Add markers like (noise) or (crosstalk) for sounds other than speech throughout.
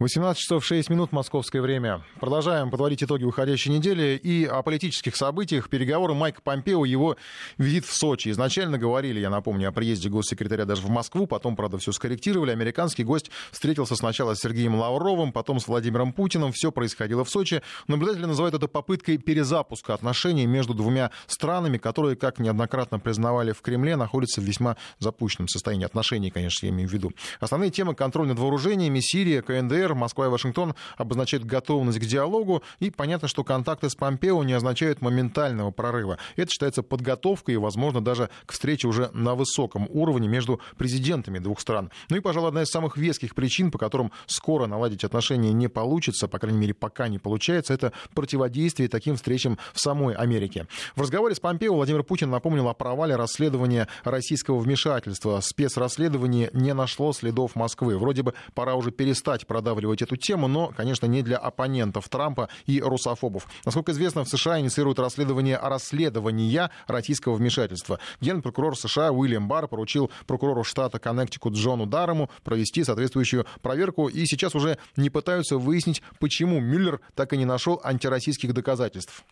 18 часов 6 минут московское время. Продолжаем подводить итоги уходящей недели и о политических событиях. Переговоры Майка Помпео, его визит в Сочи. Изначально говорили, я напомню, о приезде госсекретаря даже в Москву, потом, правда, все скорректировали. Американский гость встретился сначала с Сергеем Лавровым, потом с Владимиром Путиным. Все происходило в Сочи. Наблюдатели называют это попыткой перезапуска отношений между двумя странами, которые, как неоднократно признавали в Кремле, находятся в весьма запущенном состоянии отношений, конечно, я имею в виду. Основные темы контроль над вооружениями, Сирия, КНДР, КНДР, Москва и Вашингтон обозначают готовность к диалогу, и понятно, что контакты с Помпео не означают моментального прорыва. Это считается подготовкой и, возможно, даже к встрече уже на высоком уровне между президентами двух стран. Ну и, пожалуй, одна из самых веских причин, по которым скоро наладить отношения не получится, по крайней мере, пока не получается, это противодействие таким встречам в самой Америке. В разговоре с Помпео Владимир Путин напомнил о провале расследования российского вмешательства. Спецрасследование не нашло следов Москвы. Вроде бы пора уже перестать продавать продавливать эту тему, но, конечно, не для оппонентов Трампа и русофобов. Насколько известно, в США инициируют расследование расследования российского вмешательства. Генпрокурор США Уильям Барр поручил прокурору штата Коннектикут Джону Дарому провести соответствующую проверку, и сейчас уже не пытаются выяснить, почему Мюллер так и не нашел антироссийских доказательств.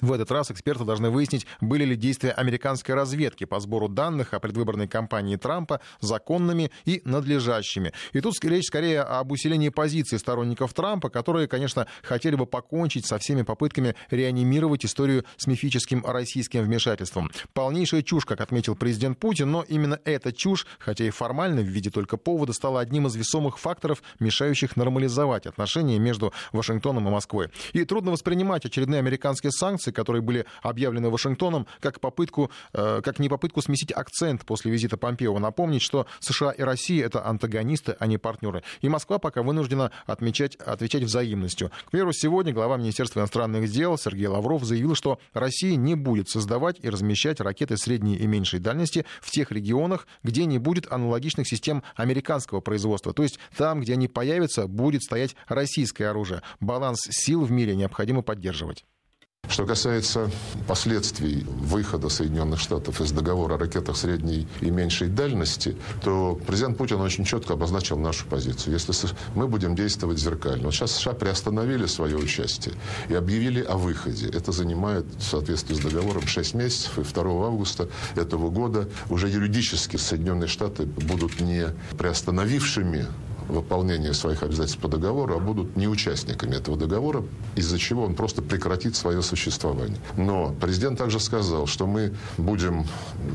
В этот раз эксперты должны выяснить, были ли действия американской разведки по сбору данных о предвыборной кампании Трампа законными и надлежащими. И тут речь скорее об усилении позиции сторонников Трампа, которые, конечно, хотели бы покончить со всеми попытками реанимировать историю с мифическим российским вмешательством. Полнейшая чушь, как отметил президент Путин, но именно эта чушь, хотя и формально в виде только повода, стала одним из весомых факторов, мешающих нормализовать отношения между Вашингтоном и Москвой. И трудно воспринимать очередные американские санкции санкций, которые были объявлены Вашингтоном, как, попытку, э, как не попытку сместить акцент после визита Помпео. Напомнить, что США и Россия — это антагонисты, а не партнеры. И Москва пока вынуждена отмечать, отвечать взаимностью. К примеру, сегодня глава Министерства иностранных дел Сергей Лавров заявил, что Россия не будет создавать и размещать ракеты средней и меньшей дальности в тех регионах, где не будет аналогичных систем американского производства. То есть там, где они появятся, будет стоять российское оружие. Баланс сил в мире необходимо поддерживать. Что касается последствий выхода Соединенных Штатов из договора о ракетах средней и меньшей дальности, то президент Путин очень четко обозначил нашу позицию. Если мы будем действовать зеркально. Вот сейчас США приостановили свое участие и объявили о выходе. Это занимает, в соответствии с договором, 6 месяцев. И 2 августа этого года уже юридически Соединенные Штаты будут не приостановившими выполнения своих обязательств по договору, а будут не участниками этого договора, из-за чего он просто прекратит свое существование. Но президент также сказал, что мы будем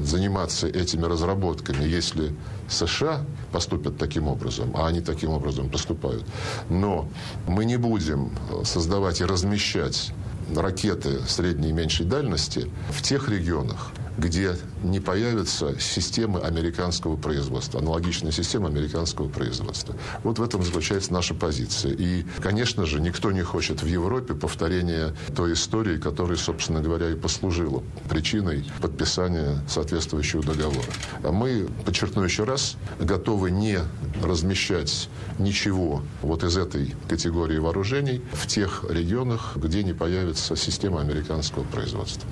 заниматься этими разработками, если США поступят таким образом, а они таким образом поступают. Но мы не будем создавать и размещать ракеты средней и меньшей дальности в тех регионах, где не появятся системы американского производства, аналогичные системы американского производства. Вот в этом заключается наша позиция. И, конечно же, никто не хочет в Европе повторения той истории, которая, собственно говоря, и послужила причиной подписания соответствующего договора. А мы, подчеркну еще раз, готовы не размещать ничего вот из этой категории вооружений в тех регионах, где не появится система американского производства.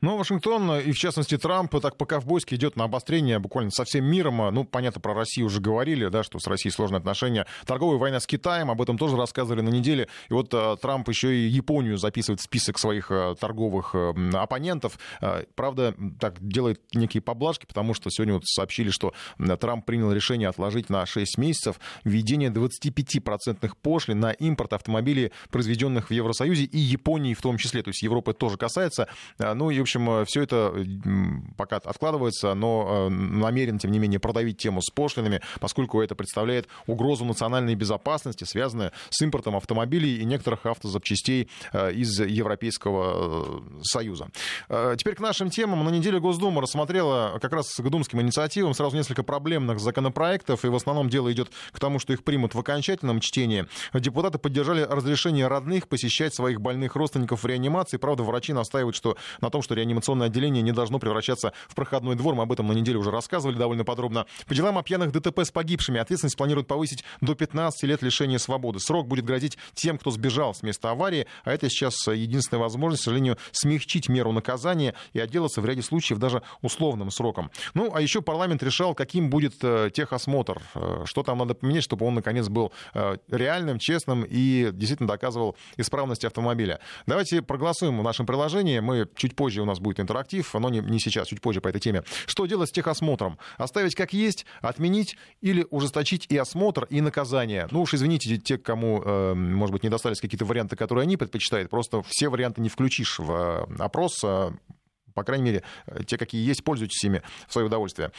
Но Вашингтон, и в частности Трамп, так по-ковбойски идет на обострение буквально со всем миром. Ну, понятно, про Россию уже говорили, да, что с Россией сложные отношения. Торговая война с Китаем, об этом тоже рассказывали на неделе. И вот а, Трамп еще и Японию записывает в список своих а, торговых а, оппонентов. А, правда, так делает некие поблажки, потому что сегодня вот сообщили, что Трамп принял решение отложить на 6 месяцев введение 25% пошлин на импорт автомобилей, произведенных в Евросоюзе и Японии в том числе. То есть Европы тоже касается. Ну и, общем, э, все это пока откладывается, но э, намерен, тем не менее, продавить тему с пошлинами, поскольку это представляет угрозу национальной безопасности, связанную с импортом автомобилей и некоторых автозапчастей э, из Европейского Союза. Теперь к нашим темам. На неделе Госдума рассмотрела как раз к думским инициативам сразу несколько проблемных законопроектов, и в основном дело идет к тому, что их примут в окончательном чтении. Депутаты поддержали разрешение родных посещать своих больных родственников в реанимации. Правда, врачи настаивают что на том, что реанимационное отделение не должно превращаться в проходной двор. Мы об этом на неделе уже рассказывали довольно подробно. По делам о пьяных ДТП с погибшими ответственность планируют повысить до 15 лет лишения свободы. Срок будет грозить тем, кто сбежал с места аварии, а это сейчас единственная возможность, к сожалению, смягчить меру наказания и отделаться в ряде случаев даже условным сроком. Ну, а еще парламент решал, каким будет э, техосмотр, э, что там надо поменять, чтобы он, наконец, был э, реальным, честным и действительно доказывал исправность автомобиля. Давайте проголосуем в нашем приложении. Мы чуть позже у нас будет интерактив, но не, не сейчас, чуть позже по этой теме. Что делать с техосмотром? Оставить как есть, отменить или ужесточить и осмотр, и наказание? Ну уж извините те, кому, э, может быть, не достались какие-то варианты, которые они предпочитают. Просто все варианты не включишь в э, опрос. Э, по крайней мере, те, какие есть, пользуйтесь ими в свое удовольствие.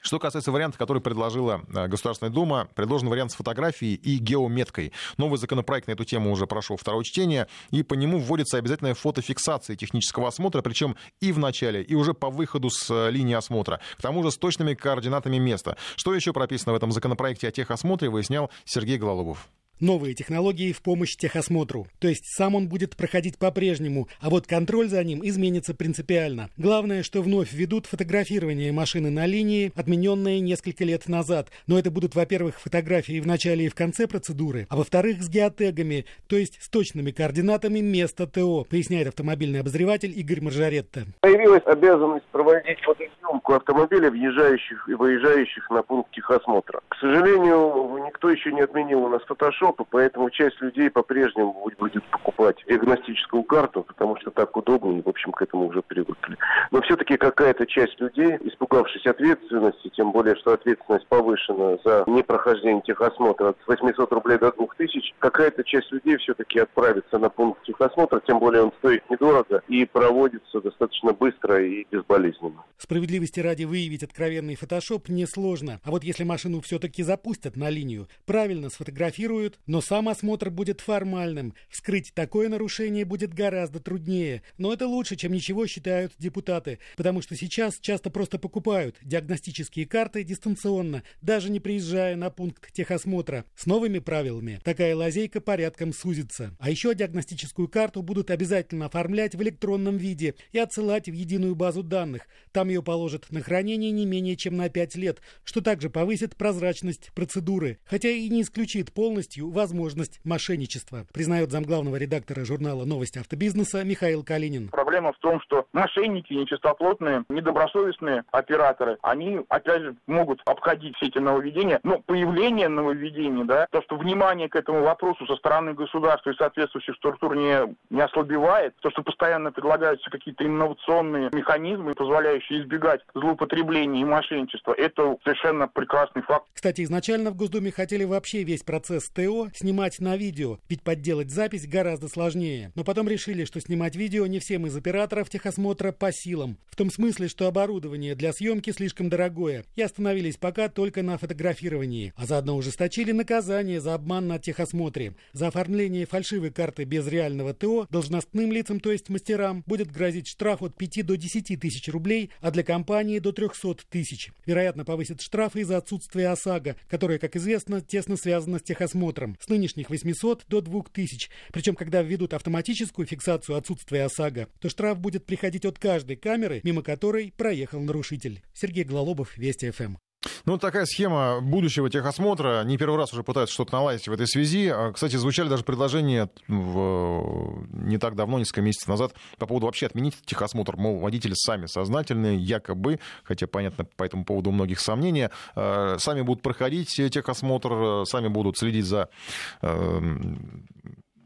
Что касается варианта, который предложила э, Государственная Дума, предложен вариант с фотографией и геометкой. Новый законопроект на эту тему уже прошел второе чтение, и по нему вводится обязательная фотофиксация технического осмотра, причем и в начале, и уже по выходу с э, линии осмотра. К тому же с точными координатами места. Что еще прописано в этом законопроекте о техосмотре, выяснял Сергей Гололобов новые технологии в помощь техосмотру. То есть сам он будет проходить по-прежнему, а вот контроль за ним изменится принципиально. Главное, что вновь ведут фотографирование машины на линии, отмененные несколько лет назад. Но это будут, во-первых, фотографии в начале и в конце процедуры, а во-вторых, с геотегами, то есть с точными координатами места ТО, поясняет автомобильный обозреватель Игорь Маржаретто. Появилась обязанность проводить фотосъемку автомобиля, въезжающих и выезжающих на пункт техосмотра. К сожалению, никто еще не отменил у нас фотошоп, Европы, поэтому часть людей по-прежнему будет покупать диагностическую карту, потому что так удобно, и, в общем, к этому уже привыкли. Но все-таки какая-то часть людей, испугавшись ответственности, тем более, что ответственность повышена за непрохождение техосмотра от 800 рублей до 2000, какая-то часть людей все-таки отправится на пункт техосмотра, тем более он стоит недорого и проводится достаточно быстро и безболезненно. Справедливости ради выявить откровенный фотошоп несложно. А вот если машину все-таки запустят на линию, правильно сфотографируют, но сам осмотр будет формальным. Вскрыть такое нарушение будет гораздо труднее. Но это лучше, чем ничего, считают депутаты. Потому что сейчас часто просто покупают диагностические карты дистанционно, даже не приезжая на пункт техосмотра. С новыми правилами такая лазейка порядком сузится. А еще диагностическую карту будут обязательно оформлять в электронном виде и отсылать в единую базу данных. Там ее положат на хранение не менее чем на 5 лет, что также повысит прозрачность процедуры. Хотя и не исключит полностью возможность мошенничества, признает замглавного редактора журнала «Новости автобизнеса» Михаил Калинин. Проблема в том, что мошенники, нечистоплотные, недобросовестные операторы, они, опять же, могут обходить все эти нововведения. Но появление нововведений, да, то, что внимание к этому вопросу со стороны государства и соответствующих структур не, не ослабевает, то, что постоянно предлагаются какие-то инновационные механизмы, позволяющие избегать злоупотребления и мошенничества, это совершенно прекрасный факт. Кстати, изначально в Госдуме хотели вообще весь процесс ТО снимать на видео, ведь подделать запись гораздо сложнее. Но потом решили, что снимать видео не всем из операторов техосмотра по силам. В том смысле, что оборудование для съемки слишком дорогое. И остановились пока только на фотографировании. А заодно ужесточили наказание за обман на техосмотре. За оформление фальшивой карты без реального ТО должностным лицам, то есть мастерам, будет грозить штраф от 5 до 10 тысяч рублей, а для компании до 300 тысяч. Вероятно, повысит штрафы из-за отсутствия ОСАГО, которое, как известно, тесно связано с техосмотром с нынешних 800 до 2000. Причем, когда введут автоматическую фиксацию отсутствия ОСАГО, то штраф будет приходить от каждой камеры, мимо которой проехал нарушитель. Сергей Глалобов, Вести ФМ. Ну, такая схема будущего техосмотра. Не первый раз уже пытаются что-то наладить в этой связи. А, кстати, звучали даже предложения в... не так давно, несколько месяцев назад, по поводу вообще отменить техосмотр. Мол, водители сами сознательные, якобы, хотя, понятно, по этому поводу у многих сомнения, а, сами будут проходить техосмотр, сами будут следить за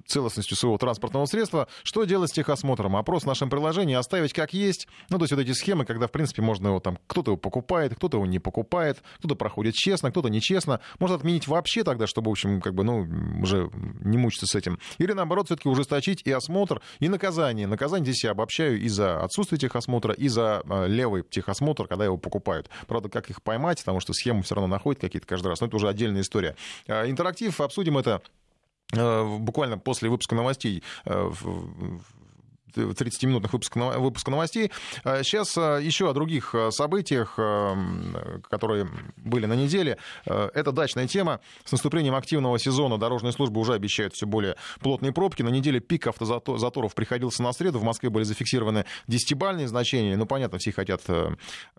целостностью своего транспортного средства. Что делать с техосмотром? Опрос в нашем приложении оставить как есть. Ну, то есть вот эти схемы, когда, в принципе, можно его там, кто-то его покупает, кто-то его не покупает, кто-то проходит честно, кто-то нечестно. Можно отменить вообще тогда, чтобы, в общем, как бы, ну, уже не мучиться с этим. Или, наоборот, все-таки ужесточить и осмотр, и наказание. Наказание здесь я обобщаю и за отсутствие техосмотра, и за э, левый техосмотр, когда его покупают. Правда, как их поймать, потому что схемы все равно находят какие-то каждый раз. Но это уже отдельная история. Э, интерактив, обсудим это буквально после выпуска новостей э, 30-минутных выпуска, новостей. Сейчас еще о других событиях, которые были на неделе. Это дачная тема. С наступлением активного сезона дорожные службы уже обещают все более плотные пробки. На неделе пик автозаторов приходился на среду. В Москве были зафиксированы 10-бальные значения. Ну, понятно, все хотят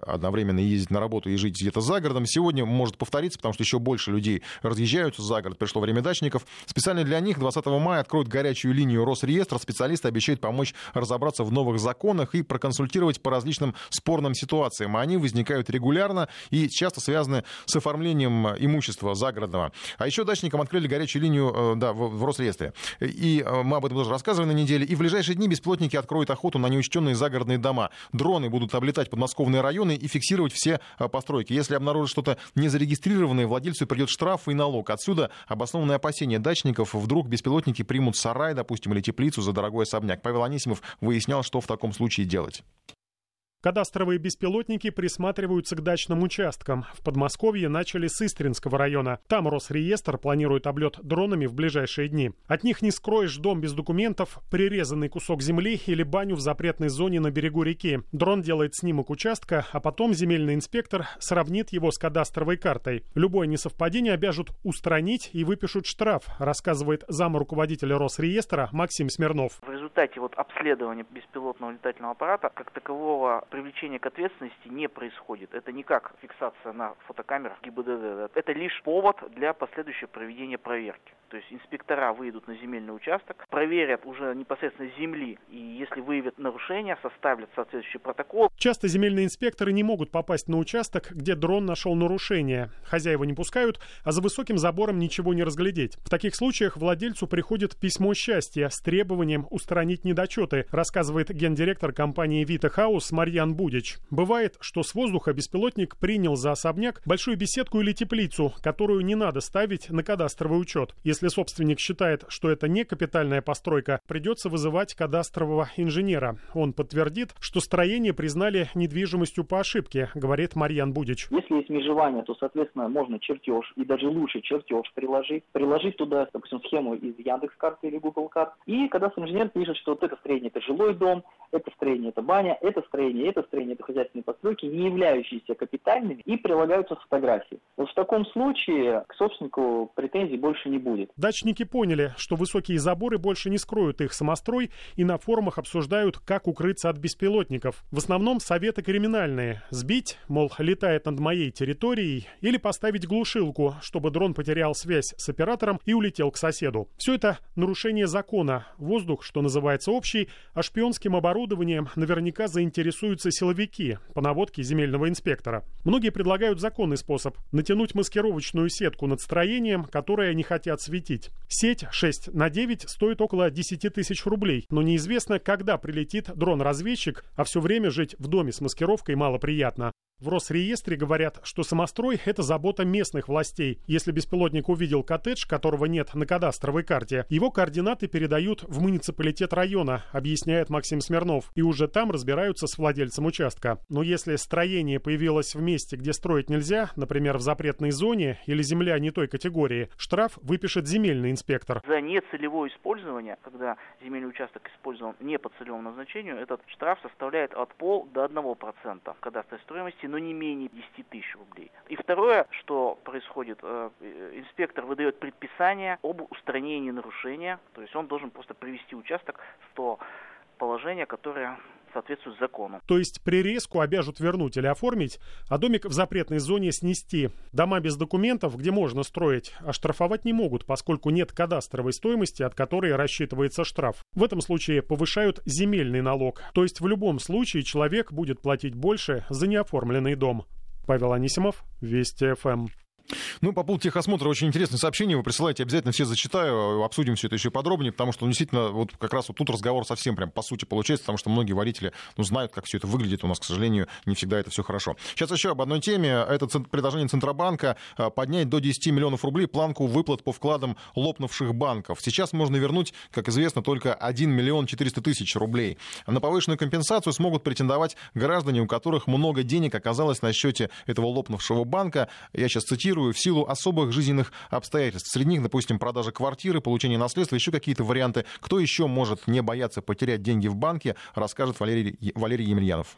одновременно ездить на работу и жить где-то за городом. Сегодня может повториться, потому что еще больше людей разъезжаются за город. Пришло время дачников. Специально для них 20 мая откроют горячую линию Росреестра. Специалисты обещают помочь разобраться в новых законах и проконсультировать по различным спорным ситуациям. Они возникают регулярно и часто связаны с оформлением имущества загородного. А еще дачникам открыли горячую линию э, да, в, Росреестре. И э, мы об этом тоже рассказывали на неделе. И в ближайшие дни беспилотники откроют охоту на неучтенные загородные дома. Дроны будут облетать подмосковные районы и фиксировать все э, постройки. Если обнаружат что-то незарегистрированное, владельцу придет штраф и налог. Отсюда обоснованное опасение дачников. Вдруг беспилотники примут сарай, допустим, или теплицу за дорогой особняк. Павел Анисимов выяснял, что в таком случае делать. Кадастровые беспилотники присматриваются к дачным участкам. В Подмосковье начали с Истринского района. Там Росреестр планирует облет дронами в ближайшие дни. От них не скроешь дом без документов, прирезанный кусок земли или баню в запретной зоне на берегу реки. Дрон делает снимок участка, а потом земельный инспектор сравнит его с кадастровой картой. Любое несовпадение обяжут устранить и выпишут штраф, рассказывает зам руководителя Росреестра Максим Смирнов. В результате вот обследования беспилотного летательного аппарата как такового привлечение к ответственности не происходит. Это не как фиксация на фотокамерах ГИБДД. Это лишь повод для последующего проведения проверки. То есть инспектора выйдут на земельный участок, проверят уже непосредственно земли, и если выявят нарушения, составят соответствующий протокол. Часто земельные инспекторы не могут попасть на участок, где дрон нашел нарушение. Хозяева не пускают, а за высоким забором ничего не разглядеть. В таких случаях владельцу приходит письмо счастья с требованием устранить недочеты, рассказывает гендиректор компании Vita House Марьян Ян Будич. Бывает, что с воздуха беспилотник принял за особняк большую беседку или теплицу, которую не надо ставить на кадастровый учет. Если собственник считает, что это не капитальная постройка, придется вызывать кадастрового инженера. Он подтвердит, что строение признали недвижимостью по ошибке, говорит Марьян Будич. Если есть межевание, то, соответственно, можно чертеж и даже лучше чертеж приложить. Приложить туда, допустим, схему из Яндекс.Карты или Google карт. И когда инженер пишет, что вот это строение это жилой дом, это строение это баня, это строение это строение, это хозяйственные постройки, не являющиеся капитальными, и прилагаются фотографии. Вот в таком случае к собственнику претензий больше не будет. Дачники поняли, что высокие заборы больше не скроют их самострой, и на форумах обсуждают, как укрыться от беспилотников. В основном советы криминальные. Сбить, мол, летает над моей территорией, или поставить глушилку, чтобы дрон потерял связь с оператором и улетел к соседу. Все это нарушение закона. Воздух, что называется общий, а шпионским оборудованием наверняка заинтересуются занимаются силовики по наводке земельного инспектора. Многие предлагают законный способ – натянуть маскировочную сетку над строением, которое не хотят светить. Сеть 6 на 9 стоит около 10 тысяч рублей, но неизвестно, когда прилетит дрон-разведчик, а все время жить в доме с маскировкой мало приятно. В Росреестре говорят, что самострой – это забота местных властей. Если беспилотник увидел коттедж, которого нет на кадастровой карте, его координаты передают в муниципалитет района, объясняет Максим Смирнов. И уже там разбираются с владельцем участка. Но если строение появилось в месте, где строить нельзя, например, в запретной зоне или земля не той категории, штраф выпишет земельный инспектор. За нецелевое использование, когда земельный участок использован не по целевому назначению, этот штраф составляет от пол до 1% кадастровой стоимости но не менее 10 тысяч рублей. И второе, что происходит, э, инспектор выдает предписание об устранении нарушения, то есть он должен просто привести участок в то положение, которое соответствует закону. То есть прирезку обяжут вернуть или оформить, а домик в запретной зоне снести. Дома без документов, где можно строить, оштрафовать не могут, поскольку нет кадастровой стоимости, от которой рассчитывается штраф. В этом случае повышают земельный налог. То есть в любом случае человек будет платить больше за неоформленный дом. Павел Анисимов, Вести ФМ. Ну, по поводу техосмотра очень интересное сообщение. Вы присылаете, обязательно все зачитаю, обсудим все это еще подробнее, потому что, ну, действительно, вот как раз вот тут разговор совсем прям по сути получается, потому что многие водители, ну, знают, как все это выглядит. У нас, к сожалению, не всегда это все хорошо. Сейчас еще об одной теме. Это предложение Центробанка э, поднять до 10 миллионов рублей планку выплат по вкладам лопнувших банков. Сейчас можно вернуть, как известно, только 1 миллион 400 тысяч рублей. На повышенную компенсацию смогут претендовать граждане, у которых много денег оказалось на счете этого лопнувшего банка. Я сейчас цитирую цитирую, в силу особых жизненных обстоятельств. Среди них, допустим, продажа квартиры, получение наследства, еще какие-то варианты. Кто еще может не бояться потерять деньги в банке, расскажет Валерий, Валерий Емельянов.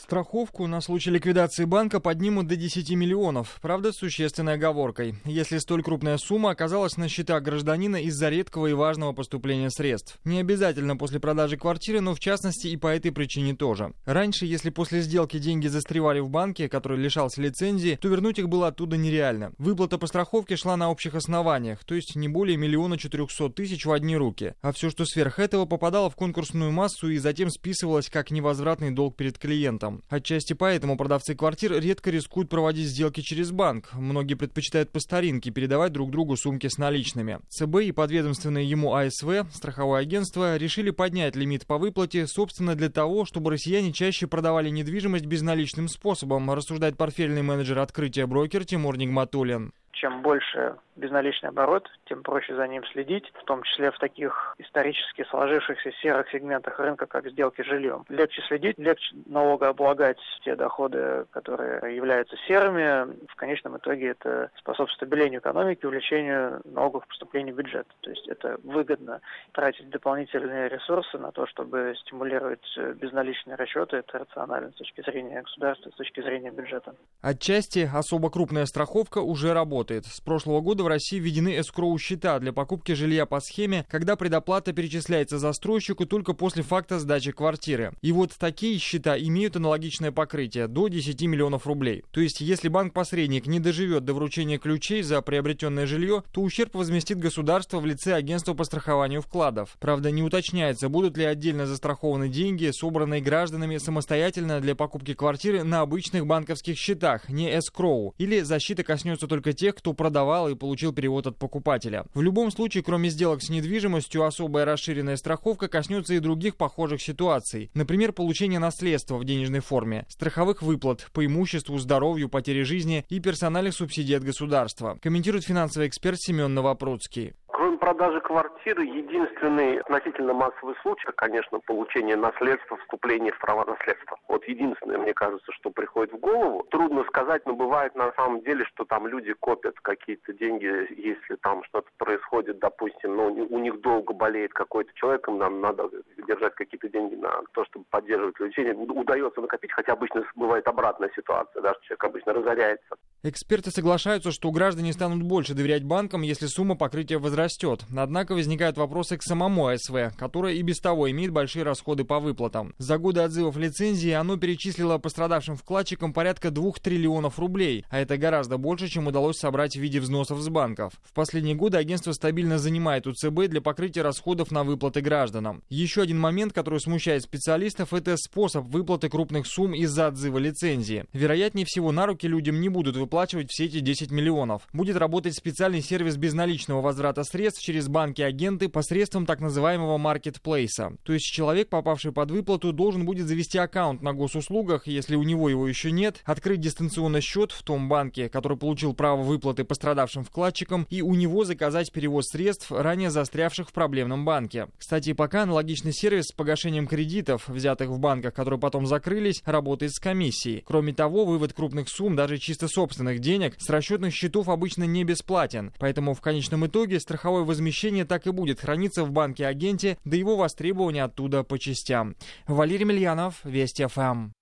Страховку на случай ликвидации банка поднимут до 10 миллионов, правда, с существенной оговоркой. Если столь крупная сумма оказалась на счетах гражданина из-за редкого и важного поступления средств. Не обязательно после продажи квартиры, но в частности и по этой причине тоже. Раньше, если после сделки деньги застревали в банке, который лишался лицензии, то вернуть их было оттуда нереально. Выплата по страховке шла на общих основаниях, то есть не более миллиона четырехсот тысяч в одни руки. А все, что сверх этого, попадало в конкурсную массу и затем списывалось как невозвратный долг перед клиентом клиентам. Отчасти поэтому продавцы квартир редко рискуют проводить сделки через банк. Многие предпочитают по старинке передавать друг другу сумки с наличными. ЦБ и подведомственные ему АСВ, страховое агентство, решили поднять лимит по выплате, собственно, для того, чтобы россияне чаще продавали недвижимость безналичным способом, рассуждает портфельный менеджер открытия брокер Тимур Нигматуллин. Чем больше безналичный оборот, тем проще за ним следить, в том числе в таких исторически сложившихся серых сегментах рынка, как сделки с жильем. Легче следить, легче налогооблагать те доходы, которые являются серыми. В конечном итоге это способствует стабилению экономики, увеличению налоговых поступлений в бюджет. То есть это выгодно тратить дополнительные ресурсы на то, чтобы стимулировать безналичные расчеты. Это рационально с точки зрения государства, с точки зрения бюджета. Отчасти особо крупная страховка уже работает. С прошлого года в России введены эскроу-счета для покупки жилья по схеме, когда предоплата перечисляется застройщику только после факта сдачи квартиры. И вот такие счета имеют аналогичное покрытие до 10 миллионов рублей. То есть, если банк-посредник не доживет до вручения ключей за приобретенное жилье, то ущерб возместит государство в лице агентства по страхованию вкладов. Правда, не уточняется, будут ли отдельно застрахованы деньги, собранные гражданами самостоятельно для покупки квартиры на обычных банковских счетах, не эскроу, или защита коснется только тех, кто продавал и получил получил перевод от покупателя. В любом случае, кроме сделок с недвижимостью, особая расширенная страховка коснется и других похожих ситуаций. Например, получения наследства в денежной форме, страховых выплат по имуществу, здоровью, потере жизни и персональных субсидий от государства. Комментирует финансовый эксперт Семен Новопроцкий. Кроме продажи квартиры, единственный относительно массовый случай, конечно, получение наследства, вступление в права наследства. Вот единственное, мне кажется, что приходит в голову. Трудно сказать, но бывает на самом деле, что там люди копят какие-то деньги, если там что-то происходит, допустим, но ну, у них долго болеет какой-то человек, им нам надо держать какие-то деньги на то, чтобы поддерживать лечение. Удается накопить, хотя обычно бывает обратная ситуация, даже человек обычно разоряется. Эксперты соглашаются, что граждане станут больше доверять банкам, если сумма покрытия возрастет. Однако возникают вопросы к самому АСВ, которое и без того имеет большие расходы по выплатам. За годы отзывов лицензии оно перечислило пострадавшим вкладчикам порядка 2 триллионов рублей, а это гораздо больше, чем удалось собрать в виде взносов с банков. В последние годы агентство стабильно занимает УЦБ для покрытия расходов на выплаты гражданам. Еще один момент, который смущает специалистов, это способ выплаты крупных сумм из-за отзыва лицензии. Вероятнее всего, на руки людям не будут выплачивать все эти 10 миллионов. Будет работать специальный сервис безналичного возврата средств через банки-агенты посредством так называемого маркетплейса. То есть человек, попавший под выплату, должен будет завести аккаунт на госуслугах, если у него его еще нет, открыть дистанционный счет в том банке, который получил право выплаты пострадавшим вкладчикам, и у него заказать перевод средств, ранее застрявших в проблемном банке. Кстати, пока аналогичный сервис с погашением кредитов, взятых в банках, которые потом закрылись, работает с комиссией. Кроме того, вывод крупных сумм, даже чисто собственных денег с расчетных счетов обычно не бесплатен, поэтому в конечном итоге страховое возмещение так и будет храниться в банке-агенте до его востребования оттуда по частям. Валерий Мильянов, Вести ФМ.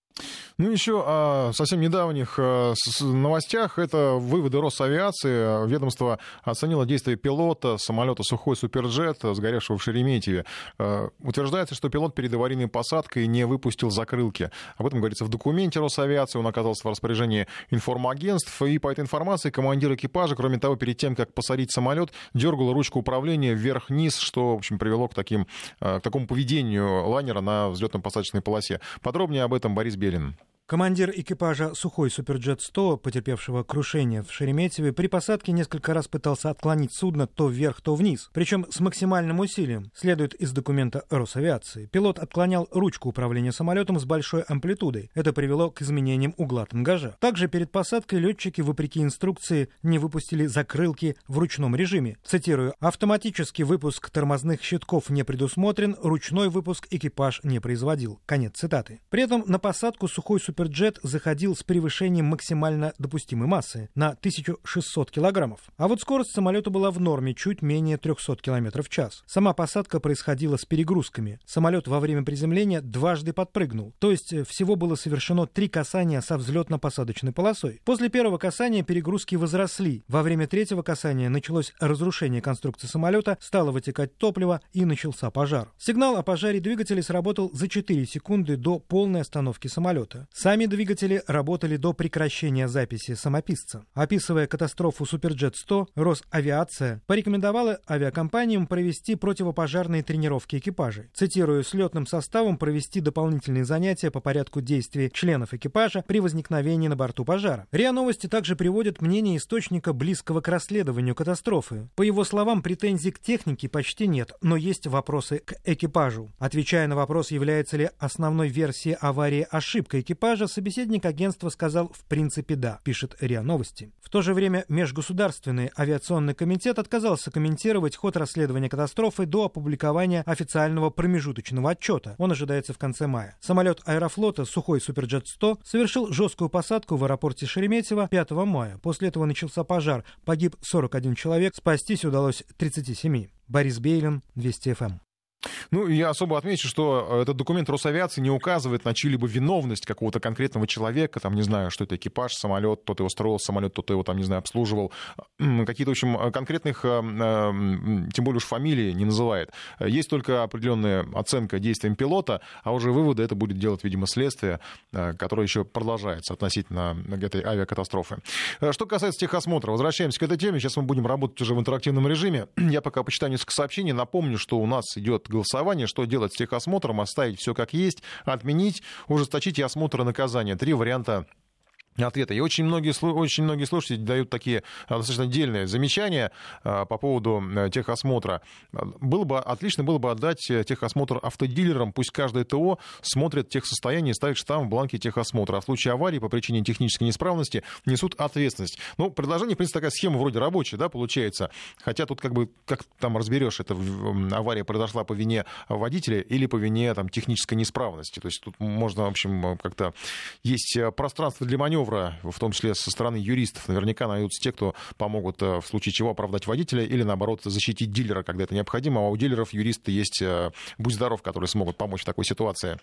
Ну, еще о совсем недавних э, новостях. Это выводы Росавиации. Ведомство оценило действия пилота самолета «Сухой Суперджет», сгоревшего в Шереметьеве. Э, утверждается, что пилот перед аварийной посадкой не выпустил закрылки. Об этом говорится в документе Росавиации. Он оказался в распоряжении информагентств. И по этой информации командир экипажа, кроме того, перед тем, как посадить самолет, дергал ручку управления вверх-вниз, что, в общем, привело к, таким, э, к такому поведению лайнера на взлетно-посадочной полосе. Подробнее об этом Борис Белин. Командир экипажа «Сухой Суперджет-100», потерпевшего крушение в Шереметьеве, при посадке несколько раз пытался отклонить судно то вверх, то вниз, причем с максимальным усилием, следует из документа Росавиации. Пилот отклонял ручку управления самолетом с большой амплитудой. Это привело к изменениям угла тангажа. Также перед посадкой летчики, вопреки инструкции, не выпустили закрылки в ручном режиме. Цитирую, «Автоматический выпуск тормозных щитков не предусмотрен, ручной выпуск экипаж не производил». Конец цитаты. При этом на посадку «Сухой Суперджет Суперджет заходил с превышением максимально допустимой массы на 1600 килограммов. А вот скорость самолета была в норме, чуть менее 300 км в час. Сама посадка происходила с перегрузками. Самолет во время приземления дважды подпрыгнул, то есть э, всего было совершено три касания со взлетно-посадочной полосой. После первого касания перегрузки возросли. Во время третьего касания началось разрушение конструкции самолета, стало вытекать топливо и начался пожар. Сигнал о пожаре двигателей сработал за 4 секунды до полной остановки самолета. Сами двигатели работали до прекращения записи самописца. Описывая катастрофу Суперджет-100, Росавиация порекомендовала авиакомпаниям провести противопожарные тренировки экипажей. Цитирую, с летным составом провести дополнительные занятия по порядку действий членов экипажа при возникновении на борту пожара. РИА Новости также приводят мнение источника, близкого к расследованию катастрофы. По его словам, претензий к технике почти нет, но есть вопросы к экипажу. Отвечая на вопрос, является ли основной версией аварии ошибка экипажа, собеседник агентства сказал «в принципе да», пишет РИА Новости. В то же время Межгосударственный авиационный комитет отказался комментировать ход расследования катастрофы до опубликования официального промежуточного отчета. Он ожидается в конце мая. Самолет аэрофлота «Сухой Суперджет-100» совершил жесткую посадку в аэропорте Шереметьево 5 мая. После этого начался пожар. Погиб 41 человек, спастись удалось 37. Борис Бейлин, Вести ФМ. Ну, я особо отмечу, что э, этот документ Росавиации не указывает на чью-либо виновность какого-то конкретного человека, там, не знаю, что это экипаж, самолет, кто-то его строил, самолет, кто-то его там, не знаю, обслуживал. Какие-то, в общем, э, конкретных, э, тем более уж фамилии не называет. Есть только определенная оценка действиям пилота, а уже выводы это будет делать, видимо, следствие, которое еще продолжается относительно этой авиакатастрофы. Что касается техосмотра, возвращаемся к этой теме. Сейчас мы будем работать уже в интерактивном режиме. (clears throat) Я пока почитаю несколько сообщений. Напомню, что у нас идет голосование, что делать с техосмотром, оставить все как есть, отменить, ужесточить и осмотр и наказание. Три варианта ответа. И очень многие, очень многие слушатели дают такие а, достаточно дельные замечания а, по поводу э, техосмотра. Было бы, отлично было бы отдать э, техосмотр автодилерам, пусть каждое ТО смотрит техсостояние и ставит штамп в бланке техосмотра. А в случае аварии по причине технической неисправности несут ответственность. Ну, предложение, в принципе, такая схема вроде рабочая, да, получается. Хотя тут как бы, как там разберешь, это авария произошла по вине водителя или по вине там, технической неисправности. То есть тут можно, в общем, как-то есть э, пространство для маневра маневра, в том числе со стороны юристов. Наверняка найдутся те, кто помогут э, в случае чего оправдать водителя или, наоборот, защитить дилера, когда это необходимо. А у дилеров юристы есть, э, будь здоров, которые смогут помочь в такой ситуации.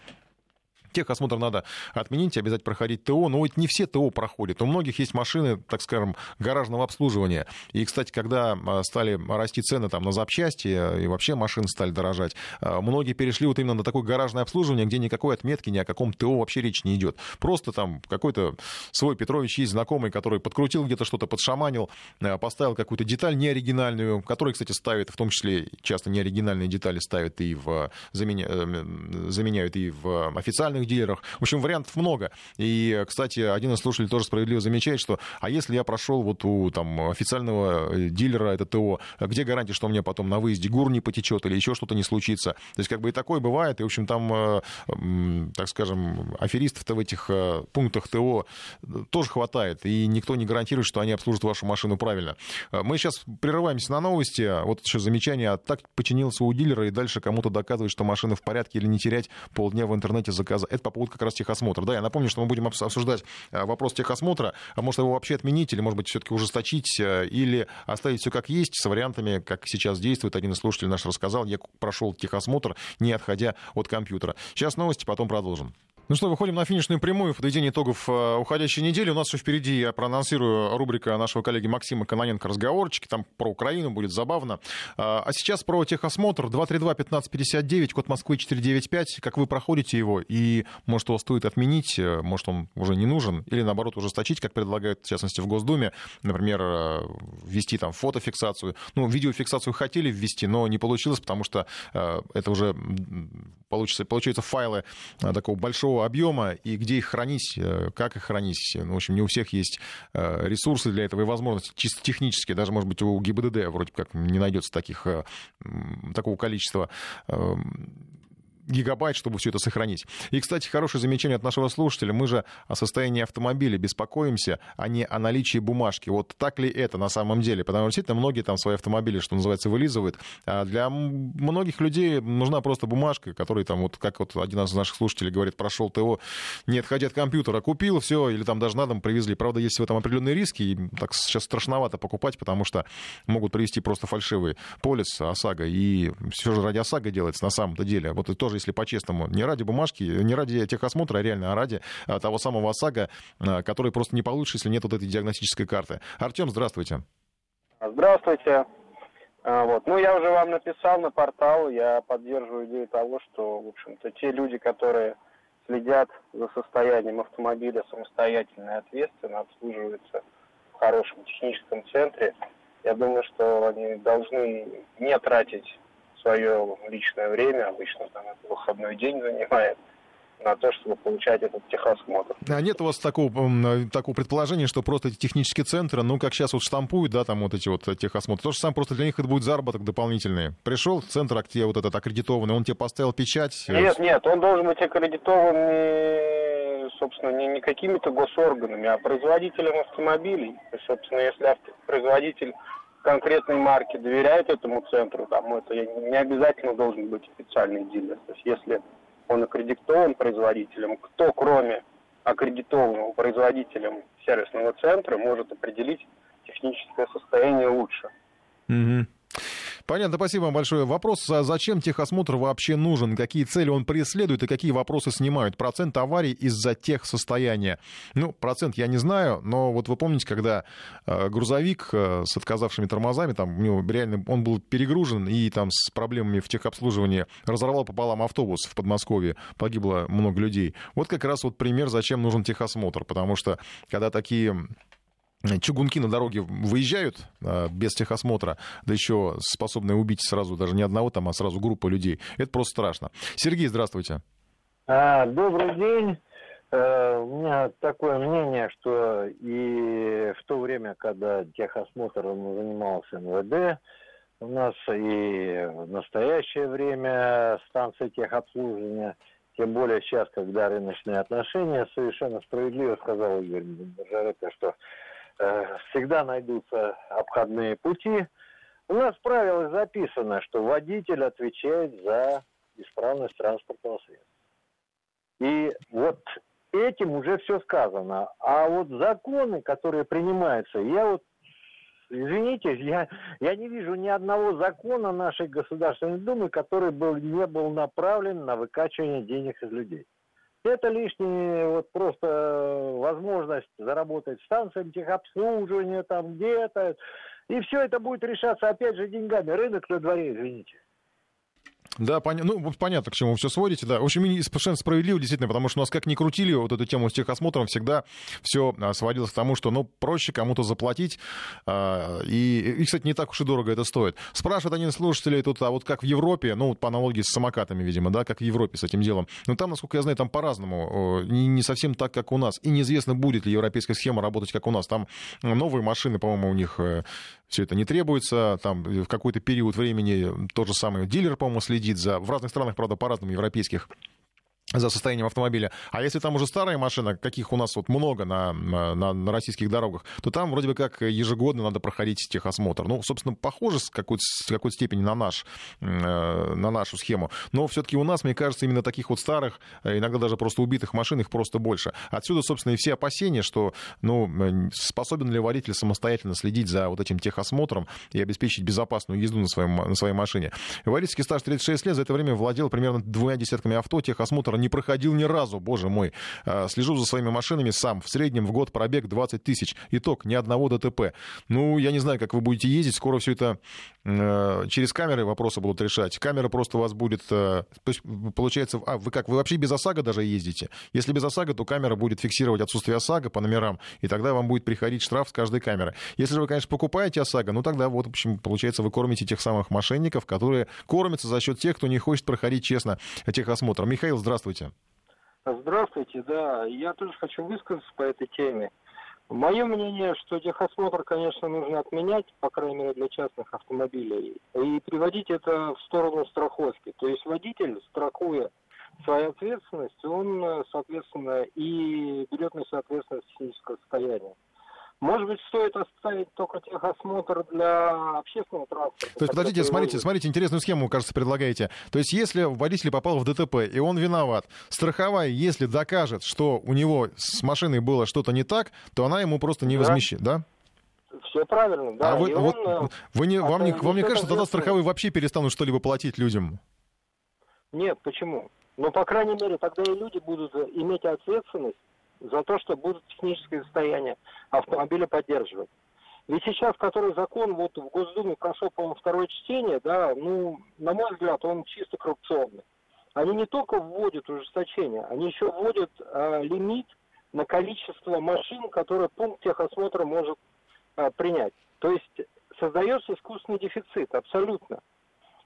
Техосмотр надо отменить, обязательно проходить ТО, но ведь не все ТО проходят. У многих есть машины, так скажем, гаражного обслуживания. И, кстати, когда а, стали расти цены там, на запчасти и вообще машины стали дорожать, а, многие перешли вот именно на такое гаражное обслуживание, где никакой отметки ни о каком ТО вообще речь не идет. Просто там какой-то свой Петрович есть знакомый, который подкрутил где-то что-то, подшаманил, а, поставил какую-то деталь неоригинальную, которую, кстати, ставит, в том числе часто неоригинальные детали ставят и в заменя... Э, заменяют и в официальных официальных дилерах. В общем, вариантов много. И, кстати, один из слушателей тоже справедливо замечает, что а если я прошел вот у там, официального э, дилера это ТО, где гарантия, что у меня потом на выезде ГУР не потечет или еще что-то не случится? То есть, как бы и такое бывает. И, в общем, там, э, так скажем, аферистов-то в этих э, пунктах ТО тоже хватает. И никто не гарантирует, что они обслужат вашу машину правильно. Мы сейчас прерываемся на новости. Вот еще замечание. А так починился у дилера и дальше кому-то доказывает, что машина в порядке или не терять полдня в интернете заказа. Это по поводу как раз техосмотра. Да, я напомню, что мы будем обсуждать э, вопрос техосмотра. Может его вообще отменить или, может быть, все-таки ужесточить э, или оставить все как есть с вариантами, как сейчас действует. Один из слушателей наш рассказал, я прошел техосмотр, не отходя от компьютера. Сейчас новости, потом продолжим. Ну что, выходим на финишную прямую в подведение итогов э, уходящей недели. У нас еще впереди, я проанонсирую, рубрика нашего коллеги Максима Каноненко «Разговорчики». Там про Украину будет забавно. А, а сейчас про техосмотр. 232-1559, код Москвы 495. Как вы проходите его? И, может, его стоит отменить, э, может, он уже не нужен? Или, наоборот, ужесточить, как предлагают, в частности, в Госдуме. Например, э, ввести там фотофиксацию. Ну, видеофиксацию хотели ввести, но не получилось, потому что это уже получится, получаются файлы такого большого объема, и где их хранить, э, как их хранить. Ну, в общем, не у всех есть э, ресурсы для этого и возможности, чисто технические. Даже, может быть, у ГИБДД вроде как не найдется таких, э, такого количества гигабайт, чтобы все это сохранить. И, кстати, хорошее замечание от нашего слушателя. Мы же о состоянии автомобиля беспокоимся, а не о наличии бумажки. Вот так ли это на самом деле? Потому что действительно многие там свои автомобили, что называется, вылизывают. А для многих людей нужна просто бумажка, которая там, вот как вот один из наших слушателей говорит, прошел ТО, не отходя от компьютера, купил все, или там даже на дом привезли. Правда, есть в этом определенные риски, и так сейчас страшновато покупать, потому что могут привезти просто фальшивый полис ОСАГО, и все же ради ОСАГО делается на самом-то деле. Вот и тоже, если по-честному, не ради бумажки, не ради техосмотра, а реально, а ради того самого ОСАГО, а, который просто не получишь, если нет вот этой диагностической карты. Артем, здравствуйте. Здравствуйте. А, вот. Ну, я уже вам написал на портал, я поддерживаю идею того, что, в общем-то, те люди, которые следят за состоянием автомобиля самостоятельно и ответственно, обслуживаются в хорошем техническом центре, я думаю, что они должны не тратить свое личное время, обычно там это выходной день занимает, на то, чтобы получать этот техосмотр. А нет у вас такого, такого предположения, что просто эти технические центры, ну, как сейчас вот штампуют, да, там вот эти вот техосмотры, то же самое, просто для них это будет заработок дополнительный. Пришел в центр, тебе вот этот аккредитованный, он тебе поставил печать? Э, нет, нет, он должен быть аккредитован собственно, не, не какими-то госорганами, а производителем автомобилей. И, собственно, если производитель конкретной марки доверяет этому центру, там это не обязательно должен быть официальный дилер. То есть если он аккредитован производителем, кто кроме аккредитованного производителем сервисного центра может определить техническое состояние лучше. Угу. Понятно, спасибо вам большое. Вопрос, а зачем техосмотр вообще нужен, какие цели он преследует и какие вопросы снимают? Процент аварий из-за техсостояния. Ну, процент я не знаю, но вот вы помните, когда э, грузовик э, с отказавшими тормозами, там у него реально он был перегружен и там с проблемами в техобслуживании разорвал пополам автобус в Подмосковье, погибло много людей. Вот как раз вот пример, зачем нужен техосмотр, потому что когда такие чугунки на дороге выезжают а, без техосмотра, да еще способные убить сразу даже не одного там, а сразу группу людей. Это просто страшно. Сергей, здравствуйте. А, добрый день. Э, у меня такое мнение, что и в то время, когда техосмотром занимался МВД, у нас и в настоящее время станции техобслуживания, тем более сейчас, когда рыночные отношения, совершенно справедливо сказал Игорь Жарека, что всегда найдутся обходные пути. У нас в правилах записано, что водитель отвечает за исправность транспортного средства. И вот этим уже все сказано. А вот законы, которые принимаются, я вот, извините, я, я не вижу ни одного закона нашей Государственной Думы, который был, не был направлен на выкачивание денег из людей. Это лишняя вот просто э, возможность заработать станциям техобслуживания там где-то. И все это будет решаться опять же деньгами. Рынок на дворе, извините. Да, пон... ну, понятно, к чему вы все сводите, да. В общем, совершенно справедливо, действительно, потому что у нас как ни крутили вот эту тему с техосмотром, всегда все а, сводилось к тому, что, ну, проще кому-то заплатить, а, и, и, кстати, не так уж и дорого это стоит. Спрашивает один из слушателей тут, а вот как в Европе, ну, вот по аналогии с самокатами, видимо, да, как в Европе с этим делом. Но там, насколько я знаю, там по-разному, не, совсем так, как у нас. И неизвестно, будет ли европейская схема работать, как у нас. Там новые машины, по-моему, у них э, все это не требуется, там в какой-то период времени тот же самый дилер, по-моему, следит за... В разных странах, правда, по-разному, европейских за состоянием автомобиля. А если там уже старая машина, каких у нас вот много на, на, на российских дорогах, то там вроде бы как ежегодно надо проходить техосмотр. Ну, собственно, похоже с какой-то, с какой-то степени на, наш, э, на нашу схему. Но все-таки у нас, мне кажется, именно таких вот старых, э, иногда даже просто убитых машин, их просто больше. Отсюда, собственно, и все опасения, что, ну, способен ли водитель самостоятельно следить за вот этим техосмотром и обеспечить безопасную езду на, своем, на своей машине. Водительский стаж 36 лет, за это время владел примерно двумя десятками авто, техосмотр не проходил ни разу, боже мой. А, слежу за своими машинами сам. В среднем в год пробег 20 тысяч. Итог, ни одного ДТП. Ну, я не знаю, как вы будете ездить. Скоро все это э, через камеры вопросы будут решать. Камера просто вас будет... Э, получается, а вы как, вы вообще без ОСАГО даже ездите? Если без ОСАГО, то камера будет фиксировать отсутствие ОСАГО по номерам, и тогда вам будет приходить штраф с каждой камеры. Если же вы, конечно, покупаете ОСАГО, ну тогда вот, в общем, получается, вы кормите тех самых мошенников, которые кормятся за счет тех, кто не хочет проходить честно техосмотр. Михаил, здравствуйте. Здравствуйте, да. Я тоже хочу высказаться по этой теме. Мое мнение, что техосмотр, конечно, нужно отменять, по крайней мере, для частных автомобилей, и приводить это в сторону страховки. То есть водитель, страхуя свою ответственность, он, соответственно, и берет на себя ответственность технического состояния. Может быть, стоит оставить только техосмотр для общественного транспорта. То есть, подождите, смотрите, смотрите, интересную схему, кажется, предлагаете. То есть, если водитель попал в ДТП, и он виноват, страховая, если докажет, что у него с машиной было что-то не так, то она ему просто не да. возмещит, да? Все правильно, да. А вы, вот, он, вы не, вам, не, вам не кажется, тогда страховые вообще перестанут что-либо платить людям? Нет, почему? Ну, по крайней мере, тогда и люди будут иметь ответственность за то, что будут техническое состояние автомобиля поддерживать. Ведь сейчас, который закон вот в Госдуме прошел, по-моему, второе чтение, да, ну, на мой взгляд, он чисто коррупционный. Они не только вводят ужесточение, они еще вводят э, лимит на количество машин, которые пункт техосмотра может э, принять. То есть создается искусственный дефицит, абсолютно.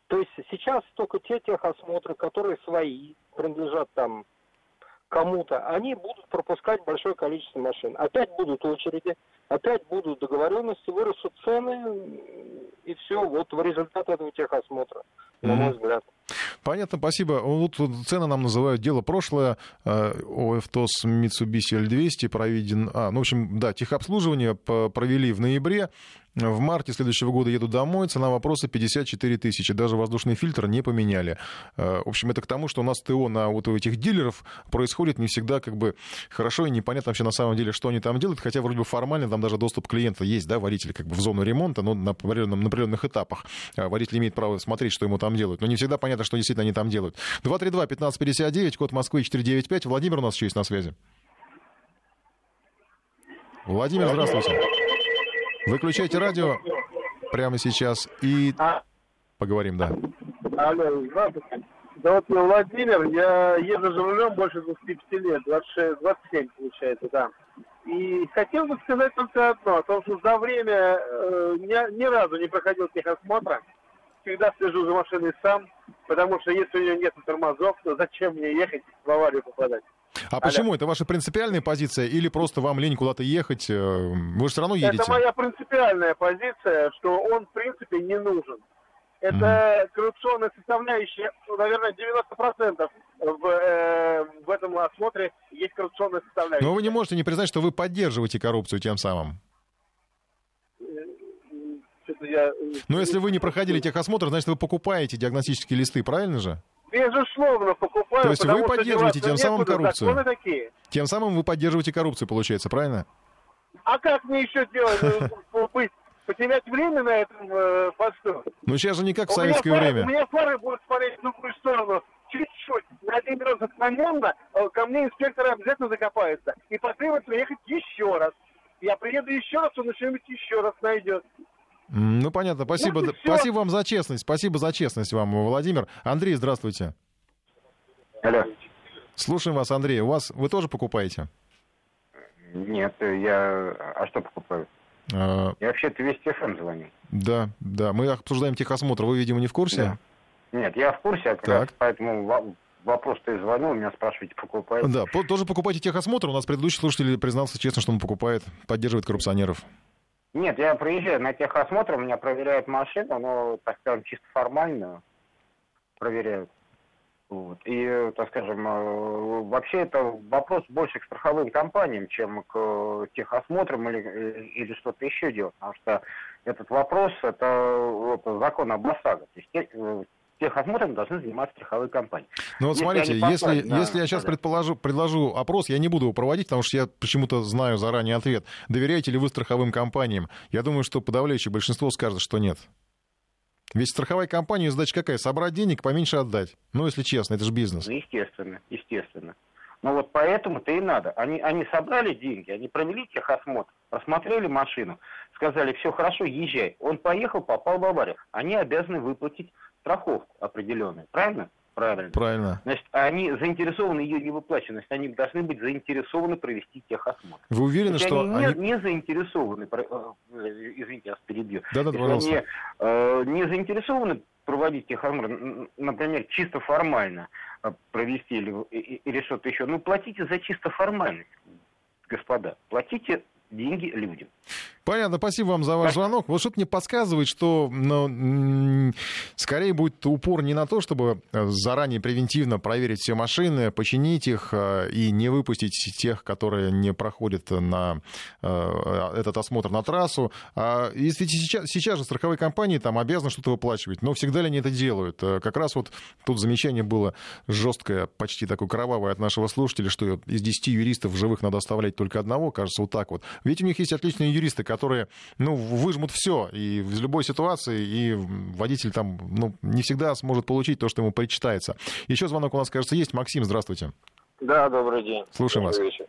То есть сейчас только те техосмотры, которые свои, принадлежат там кому-то, они будут пропускать большое количество машин. Опять будут очереди, опять будут договоренности, вырастут цены, и все. Вот в результате этого техосмотра, на мой взгляд. Понятно, спасибо. Вот цены нам называют дело прошлое. Э, ОФТОС Mitsubishi L200 проведен... А, ну, в общем, да, техобслуживание провели в ноябре. В марте следующего года еду домой, цена вопроса 54 тысячи. Даже воздушный фильтр не поменяли. Э, в общем, это к тому, что у нас ТО на вот у этих дилеров происходит не всегда как бы хорошо и непонятно вообще на самом деле, что они там делают, хотя вроде бы формально там даже доступ клиента есть, да, водитель как бы в зону ремонта, но на определенном, на определенных этапах. Э, водитель имеет право смотреть, что ему там делают. Но не всегда понятно, что действительно они там делают. 232-1559, код Москвы 495. Владимир у нас еще есть на связи. Владимир, здравствуйте. Выключайте радио прямо сейчас и а... поговорим, да. Алло, здравствуйте. Да вот я Владимир, я езжу за рулем больше 25 лет, 26, 27 получается, да. И хотел бы сказать только одно, о том, что за время э, ни, ни разу не проходил техосмотра, всегда слежу за машиной сам, потому что если у нее нет тормозов, то зачем мне ехать в аварию попадать? А почему? Это ваша принципиальная позиция или просто вам лень куда-то ехать? Э, вы же все равно едете. Это моя принципиальная позиция, что он, в принципе, не нужен. Это mm. коррупционная составляющая, ну, наверное, 90% в, э, в этом осмотре есть коррупционная составляющая. Но вы не можете не признать, что вы поддерживаете коррупцию тем самым. Я... Но если вы не проходили техосмотр, значит, вы покупаете диагностические листы, правильно же? Безусловно, покупаю. То есть вы поддерживаете тем самым коррупцию? Такие. Тем самым вы поддерживаете коррупцию, получается, правильно? А как мне еще делать? Ну, быть? Потерять время на этом э, посту? Ну сейчас же не как в советское время. У меня фары будут смотреть в другую сторону. Чуть-чуть, на один раз отклоненно, э, ко мне инспектор обязательно закопается. И потребуется приехать еще раз. Я приеду еще раз, он что-нибудь еще раз найдет. Ну, понятно. Спасибо. Вот Спасибо вам за честность. Спасибо за честность вам, Владимир. Андрей, здравствуйте. Алло. Слушаем вас, Андрей. У вас вы тоже покупаете? Нет, я... А что покупаю? А... Я вообще-то Вести ФМ звоню. Да, да. Мы обсуждаем техосмотр. Вы, видимо, не в курсе? Да. Нет, я в курсе, как так. раз поэтому вопрос-то и звоню, меня спрашиваете, покупаете. Да, тоже покупайте техосмотр. У нас предыдущий слушатель признался честно, что он покупает, поддерживает коррупционеров. Нет, я приезжаю на техосмотр, у меня проверяют машину, но, так скажем, чисто формально проверяют. Вот. И, так скажем, э, вообще это вопрос больше к страховым компаниям, чем к техосмотрам или, или что-то еще делать. Потому что этот вопрос, это, это закон об ОСАГО. То есть э, техосмотром должны заниматься страховые компании. Ну вот если смотрите, если, если я сейчас предположу, предложу опрос, я не буду его проводить, потому что я почему-то знаю заранее ответ. Доверяете ли вы страховым компаниям? Я думаю, что подавляющее большинство скажет, что нет. Ведь страховая компания задача какая? Собрать денег, поменьше отдать. Ну, если честно, это же бизнес. Ну, естественно, естественно. Ну вот поэтому-то и надо. Они, они собрали деньги, они провели техосмотр, просмотрели машину, сказали, все хорошо, езжай. Он поехал, попал в аварию. Они обязаны выплатить страховку определенную, правильно? Правильно. Правильно. Значит, они заинтересованы ее не значит, они должны быть заинтересованы провести техосмотр. Вы уверены, Если что они, они... Не, заинтересованы, э, извините, я вас перебью. Да, да, пожалуйста. Они э, не заинтересованы проводить техосмотр, например, чисто формально э, провести или, или что-то еще, ну, платите за чисто формальность, господа. Платите деньги людям. Понятно, спасибо вам за ваш звонок. Вот что-то мне подсказывает, что ну, скорее будет упор не на то, чтобы э, заранее превентивно проверить все машины, починить их э, и не выпустить тех, которые не проходят на э, этот осмотр на трассу. А если сейчас, сейчас же страховые компании там обязаны что-то выплачивать, но всегда ли они это делают? Как раз вот тут замечание было жесткое, почти такое кровавое от нашего слушателя, что из 10 юристов живых надо оставлять только одного, кажется, вот так вот. Ведь у них есть отличные юристы, которые, ну, выжмут все и в любой ситуации, и водитель там, ну, не всегда сможет получить то, что ему причитается. Еще звонок у нас, кажется, есть. Максим, здравствуйте. Да, добрый день. Слушаем вас. Вечер.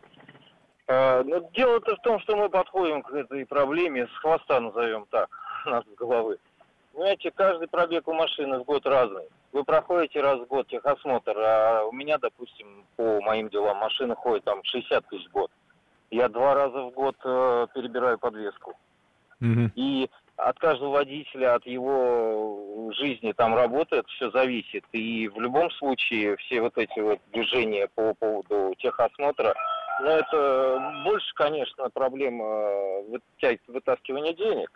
А, ну, дело-то в том, что мы подходим к этой проблеме с хвоста, назовем так, (laughs) нас с головы. Понимаете, каждый пробег у машины в год разный. Вы проходите раз в год техосмотр, а у меня, допустим, по моим делам машина ходит там 60 тысяч в год. Я два раза в год э, перебираю подвеску. Угу. И от каждого водителя, от его жизни там работает, все зависит. И в любом случае все вот эти вот движения по поводу техосмотра, ну это больше, конечно, проблема вытаскивания денег.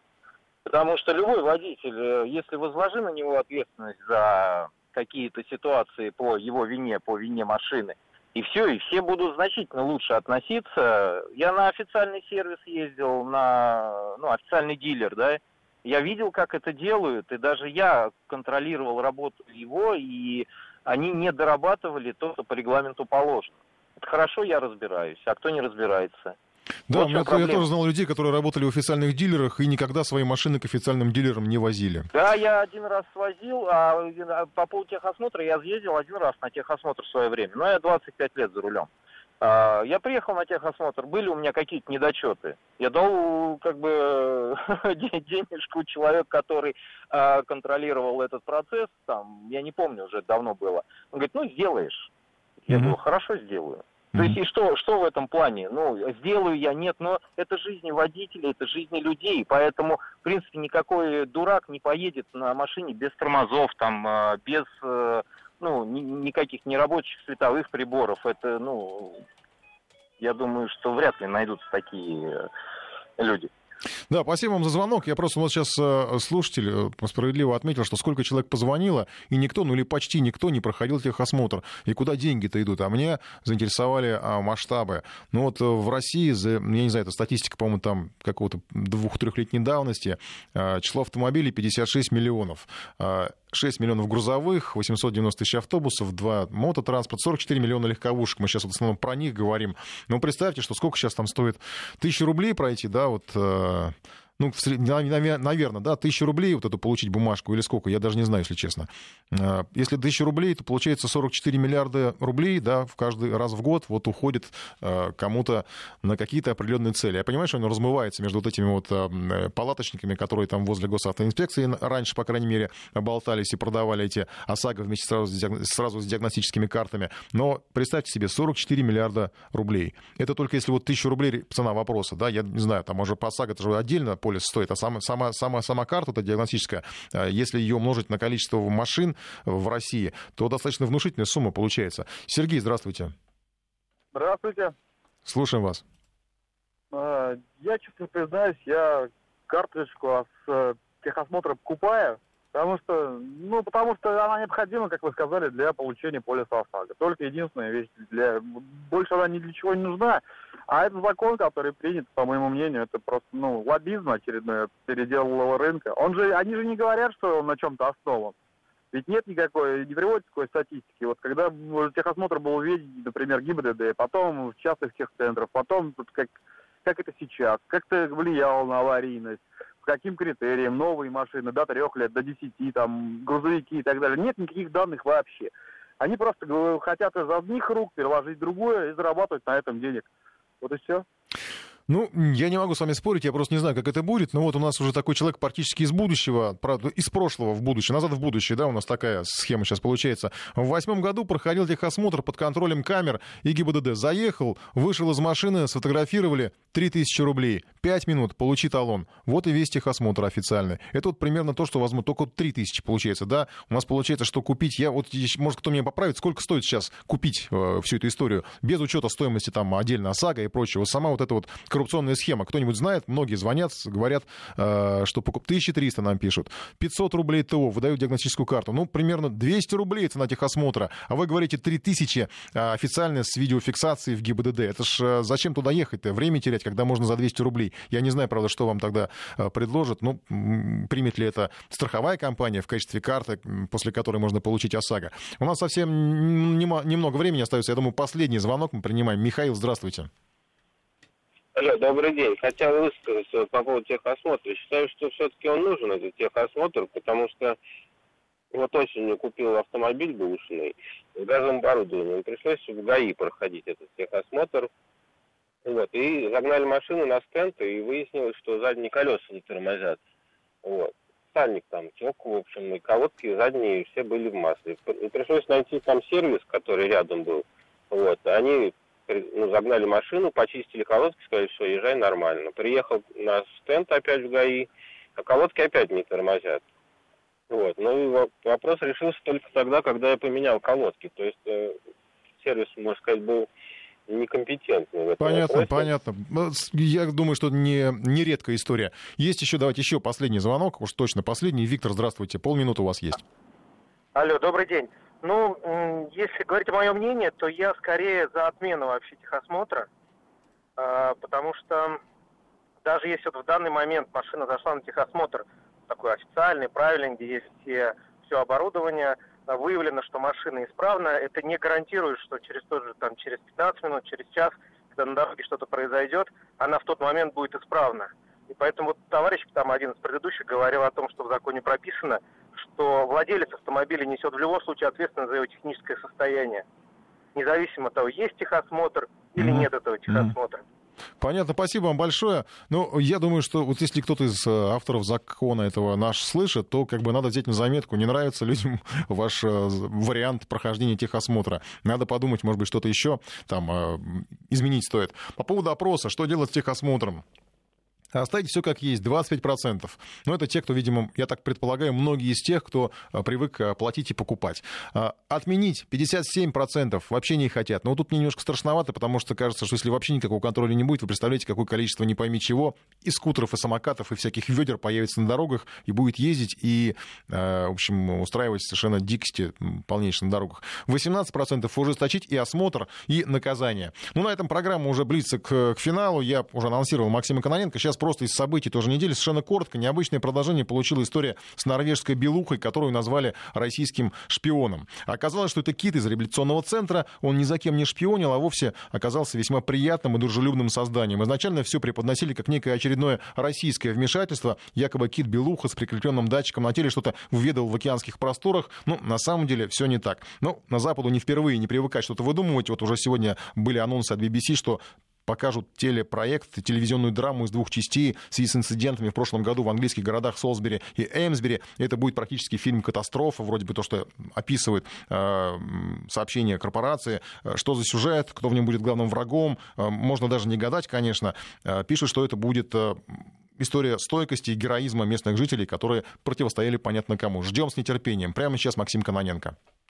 Потому что любой водитель, э, если возложи на него ответственность за какие-то ситуации по его вине, по вине машины, и все, и все будут значительно лучше относиться. Я на официальный сервис ездил, на ну, официальный дилер, да, я видел, как это делают, и даже я контролировал работу его, и они не дорабатывали то, что по регламенту положено. Это хорошо, я разбираюсь, а кто не разбирается? Да, вот я, я тоже знал людей, которые работали в официальных дилерах и никогда свои машины к официальным дилерам не возили. Да, я один раз свозил, а, а по поводу техосмотра я съездил один раз на техосмотр в свое время. Но я 25 лет за рулем. А, я приехал на техосмотр, были у меня какие-то недочеты. Я дал как бы (laughs) денежку человек, который а, контролировал этот процесс, там, я не помню, уже давно было. Он говорит, ну, сделаешь. Я mm-hmm. говорю, хорошо, сделаю. То есть и что, что в этом плане? Ну, сделаю я, нет, но это жизни водителей, это жизни людей, поэтому, в принципе, никакой дурак не поедет на машине без тормозов, там, а, без, э, ну, никаких нерабочих световых приборов. Это, ну, я думаю, что вряд ли найдутся такие э, люди. Да, спасибо вам за звонок. Я просто вот сейчас э, слушатель э, справедливо отметил, что сколько человек позвонило, и никто, ну или почти никто не проходил техосмотр. И куда деньги-то идут? А мне заинтересовали а, масштабы. Ну вот э, в России, за, я не знаю, это статистика, по-моему, там какого-то двух-трехлетней давности, число автомобилей 56 миллионов. 6 миллионов грузовых, 890 тысяч автобусов, 2 мототранспорт, 44 миллиона легковушек. Мы сейчас вот в основном про них говорим. Но представьте, что сколько сейчас там стоит тысячу рублей пройти, да, вот э, ну, наверное, да, тысячу рублей вот эту получить бумажку или сколько, я даже не знаю, если честно. А, если тысяча рублей, то получается 44 миллиарда рублей, да, в каждый раз в год вот уходит а, кому-то на какие-то определенные цели. Я понимаю, что оно размывается между вот этими вот а, палаточниками, которые там возле госавтоинспекции раньше, по крайней мере, болтались и продавали эти ОСАГО вместе сразу с, диагно... сразу с диагностическими картами. Но представьте себе, 44 миллиарда рублей. Это только если вот тысячу рублей цена вопроса, да, я не знаю, там уже по ОСАГО это же отдельно полис стоит, а сама, сама, сама, сама карта эта диагностическая, э, если ее умножить на количество машин в России, то достаточно внушительная сумма получается. Сергей, здравствуйте. Здравствуйте. Слушаем вас. А, я, честно признаюсь, я карточку с э, техосмотра покупаю, потому что, ну, потому что она необходима, как вы сказали, для получения полиса ОСАГО. Только единственная вещь. Для... Больше она ни для чего не нужна. А этот закон, который принят, по моему мнению, это просто, ну, лоббизм очередной переделанного рынка. Он же, они же не говорят, что он на чем-то основан. Ведь нет никакой, не приводится такой статистики. Вот когда техосмотр был введен, например, ГИБДД, потом в частных техцентрах, потом как, как это сейчас, как это влияло на аварийность, каким критериям, новые машины до трех лет, до десяти, там, грузовики и так далее. Нет никаких данных вообще. Они просто хотят из одних рук переложить другое и зарабатывать на этом денег. Вот и все. Ну, я не могу с вами спорить, я просто не знаю, как это будет. Но вот у нас уже такой человек практически из будущего, правда, из прошлого в будущее, назад в будущее, да, у нас такая схема сейчас получается. В восьмом году проходил техосмотр под контролем камер и ГИБДД. Заехал, вышел из машины, сфотографировали 3000 рублей. 5 минут, получи талон. Вот и весь техосмотр официальный. Это вот примерно то, что возможно, только 3000 получается, да. У нас получается, что купить, я вот, может, кто меня поправит, сколько стоит сейчас купить э, всю эту историю, без учета стоимости там отдельно ОСАГО и прочего. Сама вот эта вот коррупционная схема. Кто-нибудь знает? Многие звонят, говорят, э, что покуп... 1300 нам пишут. 500 рублей ТО, выдают диагностическую карту. Ну, примерно 200 рублей цена техосмотра. А вы говорите 3000 э, официально с видеофиксацией в ГИБДД. Это ж э, зачем туда ехать-то? Время терять, когда можно за 200 рублей. Я не знаю, правда, что вам тогда предложат. Ну, примет ли это страховая компания в качестве карты, после которой можно получить ОСАГО. У нас совсем немного времени остается. Я думаю, последний звонок мы принимаем. Михаил, здравствуйте. Алло, добрый день. Хотел высказаться по поводу техосмотра. Считаю, что все-таки он нужен, этот техосмотр, потому что вот осенью купил автомобиль бэушный с газовым оборудованием. Пришлось в ГАИ проходить этот техосмотр. Вот, и загнали машину на стенд, и выяснилось, что задние колеса не тормозят. Вот. Сальник там тек, в общем, и колодки задние все были в масле. И пришлось найти там сервис, который рядом был. Вот. Они ну, загнали машину, почистили колодки, сказали, все, езжай нормально. Приехал на стенд опять в ГАИ, а колодки опять не тормозят. Вот. Ну и вопрос решился только тогда, когда я поменял колодки. То есть э, сервис, можно сказать, был некомпетентный в этом Понятно, вопросе. понятно. Ну, я думаю, что не, не редкая история. Есть еще, давайте еще последний звонок, уж точно последний. Виктор, здравствуйте, полминуты у вас есть. Алло, добрый день. Ну, если говорить мое мнение, то я скорее за отмену вообще техосмотра, потому что даже если вот в данный момент машина зашла на техосмотр такой официальный, правильный, где есть все, все оборудование, а, выявлено, что машина исправна, это не гарантирует, что через тот же, там, через 15 минут, через час, когда на дороге что-то произойдет, она в тот момент будет исправна. И поэтому вот товарищ, там один из предыдущих говорил о том, что в законе прописано, что владелец автомобиля несет в любом случае ответственность за его техническое состояние, независимо от того, есть техосмотр или mm-hmm. нет этого техосмотра. Mm-hmm. Понятно, спасибо вам большое. Ну, я думаю, что вот если кто-то из э, авторов закона этого наш слышит, то как бы надо взять на заметку. Не нравится людям (laughs) ваш э, вариант прохождения техосмотра. Надо подумать, может быть, что-то еще там э, изменить стоит. По поводу опроса, что делать с техосмотром? Оставить все как есть, 25%. Но это те, кто, видимо, я так предполагаю, многие из тех, кто а, привык а, платить и покупать. А, отменить 57% вообще не хотят. Но тут мне немножко страшновато, потому что кажется, что если вообще никакого контроля не будет, вы представляете, какое количество не пойми чего, и скутеров, и самокатов, и всяких ведер появится на дорогах, и будет ездить, и, в общем, устраивать совершенно дикости полнейшие на дорогах. 18% ужесточить и осмотр, и наказание. Ну, на этом программа уже близится к, к финалу. Я уже анонсировал Максима Кононенко. Сейчас просто из событий тоже недели. Совершенно коротко, необычное продолжение получила история с норвежской белухой, которую назвали российским шпионом. Оказалось, что это кит из реабилитационного центра. Он ни за кем не шпионил, а вовсе оказался весьма приятным и дружелюбным созданием. Изначально все преподносили как некое очередное российское вмешательство. Якобы кит-белуха с прикрепленным датчиком на теле что-то введал в океанских просторах. Ну, на самом деле, все не так. Но на Западу не впервые не привыкать что-то выдумывать. Вот уже сегодня были анонсы от BBC, что покажут телепроект, телевизионную драму из двух частей в связи с инцидентами в прошлом году в английских городах Солсбери и Эймсбери. Это будет практически фильм «Катастрофа», вроде бы то, что описывает э, сообщение корпорации. Что за сюжет, кто в нем будет главным врагом, э, можно даже не гадать, конечно. Э, пишут, что это будет... Э, история стойкости и героизма местных жителей, которые противостояли понятно кому. Ждем с нетерпением. Прямо сейчас Максим Каноненко.